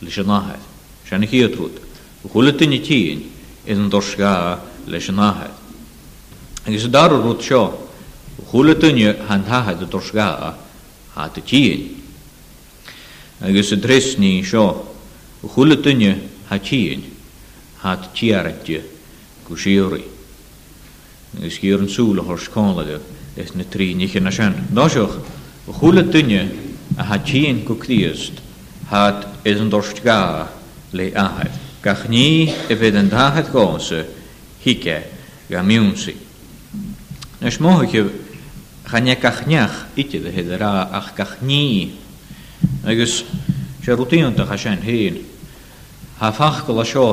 leis an athair. Sé an chéad rud, chuile duine tinn in an dtor scea leis an athair. Agus an dara rud seo, chuile duine an t-athair i dtor scea thá tú tinn. Agus an tres ní seo, chuile duine thá tinn, thá tú tiaraignte. go síoraí. Ní sciar an tsúil a thabhairt Connlaile is na trí niche na sean dtoiseach a chuala duine a tha tíonn go Críost that is an doirt gá lé athair gach ní a bheith den daichead gása thice gha miúnsaí Anois mothaigh cha nech gach neach ite bheith idir a ach gach ní agus sé rud iontach a sean féin tha fach go la seo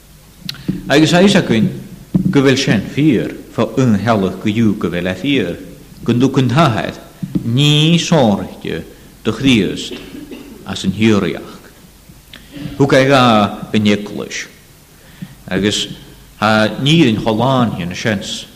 Agus a fhios againn go bhfuil sin fíor, fá aon thalamh go dtí go bhfuil a fíor, go dtugann tAthair ní sáraithe do Chríost as an shíoraíocht. Thug a ghrá don Eaglais. Agus tá ní ar an chomhlán sin, a seans.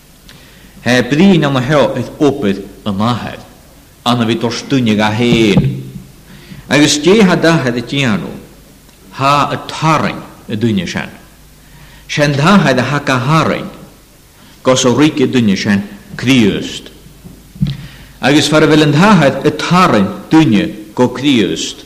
Theith Brian ina theo ar obair a n-athar, ann a bhí dul stuinn ag a haon, agus d'fhéach a d'athair a dianú tha a tarraing a duine sin. Sé'n t-athair a thac a tharraing gus a ríc a duine sin Críost. Agus fara bhfuil an t-athair a tarraing duine go Críost,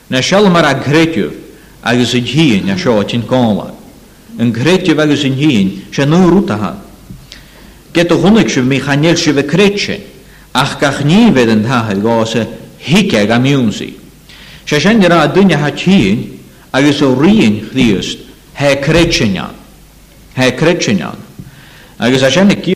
Na seoladh mar a' creideamh agus a' díon, a' seo a' tinn cála. An creideamh agus an díon, sé an naoi rud atá ann. Cé do chonaic sibh mé cha ndeir sibh a' creid sin, ach gach ní a bhead an t-ádh ag á is a thig ag a' miúnsaí. Sé sin le rá a' duine thá tinn agus a rian Chríost, thá a' creid sin ann. Thá a' creid sin ann. Agus a' sin a'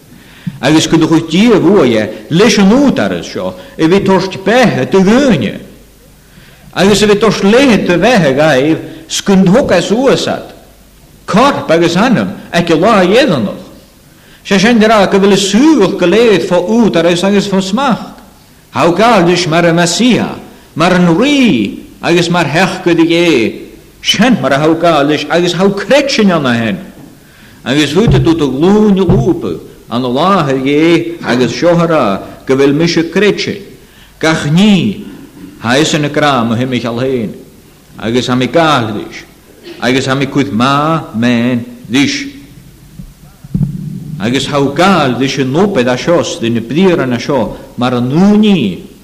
agus go dtugadh Dia bhuaidh é leis an údaras seo a bhí tabhairt beatha do dhaoine, agus a bhí tabhairt laetha do bheath a dhaimh 's go nthogfadh suas at, corp agus anam, aici lá dhéidheannach. Sé sin le rá go bhfuil a súil go léir fá údaras agus fá smacht, thógáltais mar an Messiah, mar an Rí agus mar theacht go dtí Dé, sin mar a thógáltais agus thogh creidte ionathainn. Agus thuit a dud a glúin a lúbadh an lá thar gé agus seo a rádh go bhfuil mise creidte gach ní tha is ina cram a thimcheall féin agus tha mé gall ris agus tha mé cuid math méin ris agus tha gall ris i nópaid a sios duine bríar an a seo mar an nú ní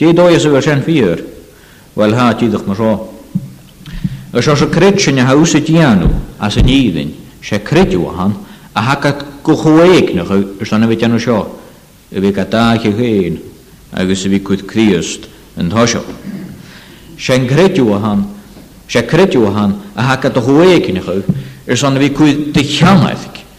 Dé dóigh is a bhfuil sé an fíor, bhuel ha, d'fhéadfadh mar seo. Is seo an creid sin a ha úsaid dhéanamh as an aoibhinn, sé creideamh a han, a ha cat go chomhéigneach ar son a bheith déanamh seo, a bhí cat dá aiche féin agus a bhí cuid Críost in toiseach. Sé an creideamh a han, sé creideamh a han, a ha cat do chomhéigneach ar son a bhí cuid de cheannaifh,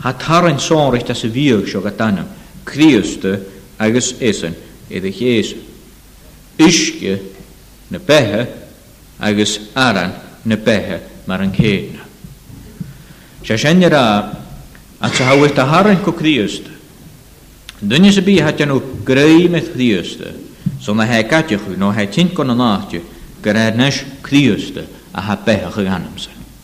Thá tarraint sároicht as a bhíodh seo go taithneamh Críost agus isan i do chéasadh. Uisce na beithe agus aran na beithe mar an gcéadna. Sé sin le rá, anso thá fuil do tharraint go Críost. Duine sa bith thá déanamh greim ar Chríost so na thá caiteachadh nó thá tinncán in áirde gur ar nais Críost athá beithioch a anam-sa.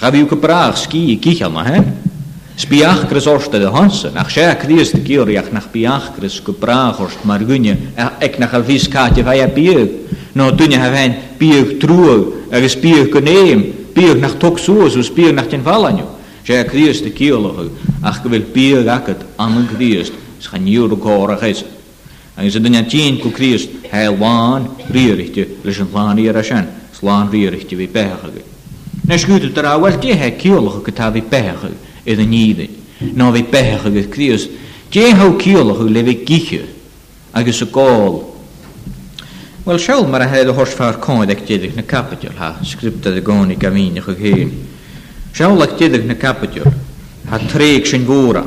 Ghabhadh go brách scíth i gcith ama, hé? 'S bí aithgreas ort ar a shonsa, nach seadh, Críost ag iarraidh ach nach bí aithgreas go brách ort mar dhuine a fheic nach a bhfios caidé faidh a' biadh, nó duine a bheinn biadh truagh agus biadh go n-éim, biadh nach dtug suas agus biadh nach dein fail ann. Seadh, Críost ag ciallughadh ach go bhfuil biadh agat, anam Chríost, 's chan fhíor go h-árach é san. Agus a duine tinn go Críost théigh lán ríoraíte leis an lán iar a sin is lán ríoraíte bhí beitheach agaibh. Ná scrúdaigh tar a bhfuil Dé hé ciallach agat tá bhí beitheach agaibh iad an ní duit. Ná bhí beitheach agat Críost Dé thogh ciallach agaibh le bheith gíthe agus a gcáil. Bhuel shaol mar a théad a horse fear cáid ag déadach na capital ha script a gcónaí go mhíneach a gcéin. Shaol ag déadach na capital ha tréig sin mhóra.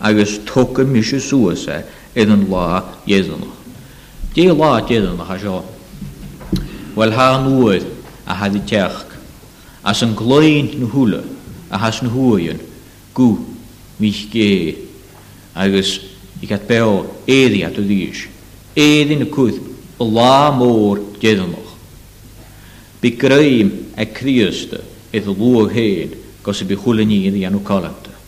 agus togfaidh mise suas é ar an lá deireannach. Dé lá deireannach as seo. Bhuel thar an uair a thar an tsearc, as an gcloinn na shúile a has na huaigheann, guth Mich Gé agus i cat beo éirigh at arís, Éirinn a cur i lá mór deireannach. Bi greim ag Críosta ar a luagh féin gus a bi chuile ní ina dhéanamh codlata.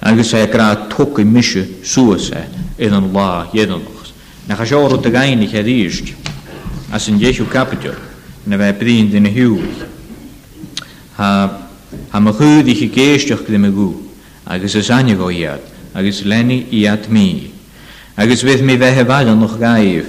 agus é ag rá Tógfaidh mise suas é ar an lá dheireanach. Nach é seo rud a dhéanfaidh arís? As an deichiú caibidil, ina bheidh Brian de na Shiúl, tá mo Ghiúdaigh ag éisteacht le mo ghuth, agus is ainmhí mé iad, agus leanaí iad mí, agus bheadh mé bheith i bhfad ina gcáimh.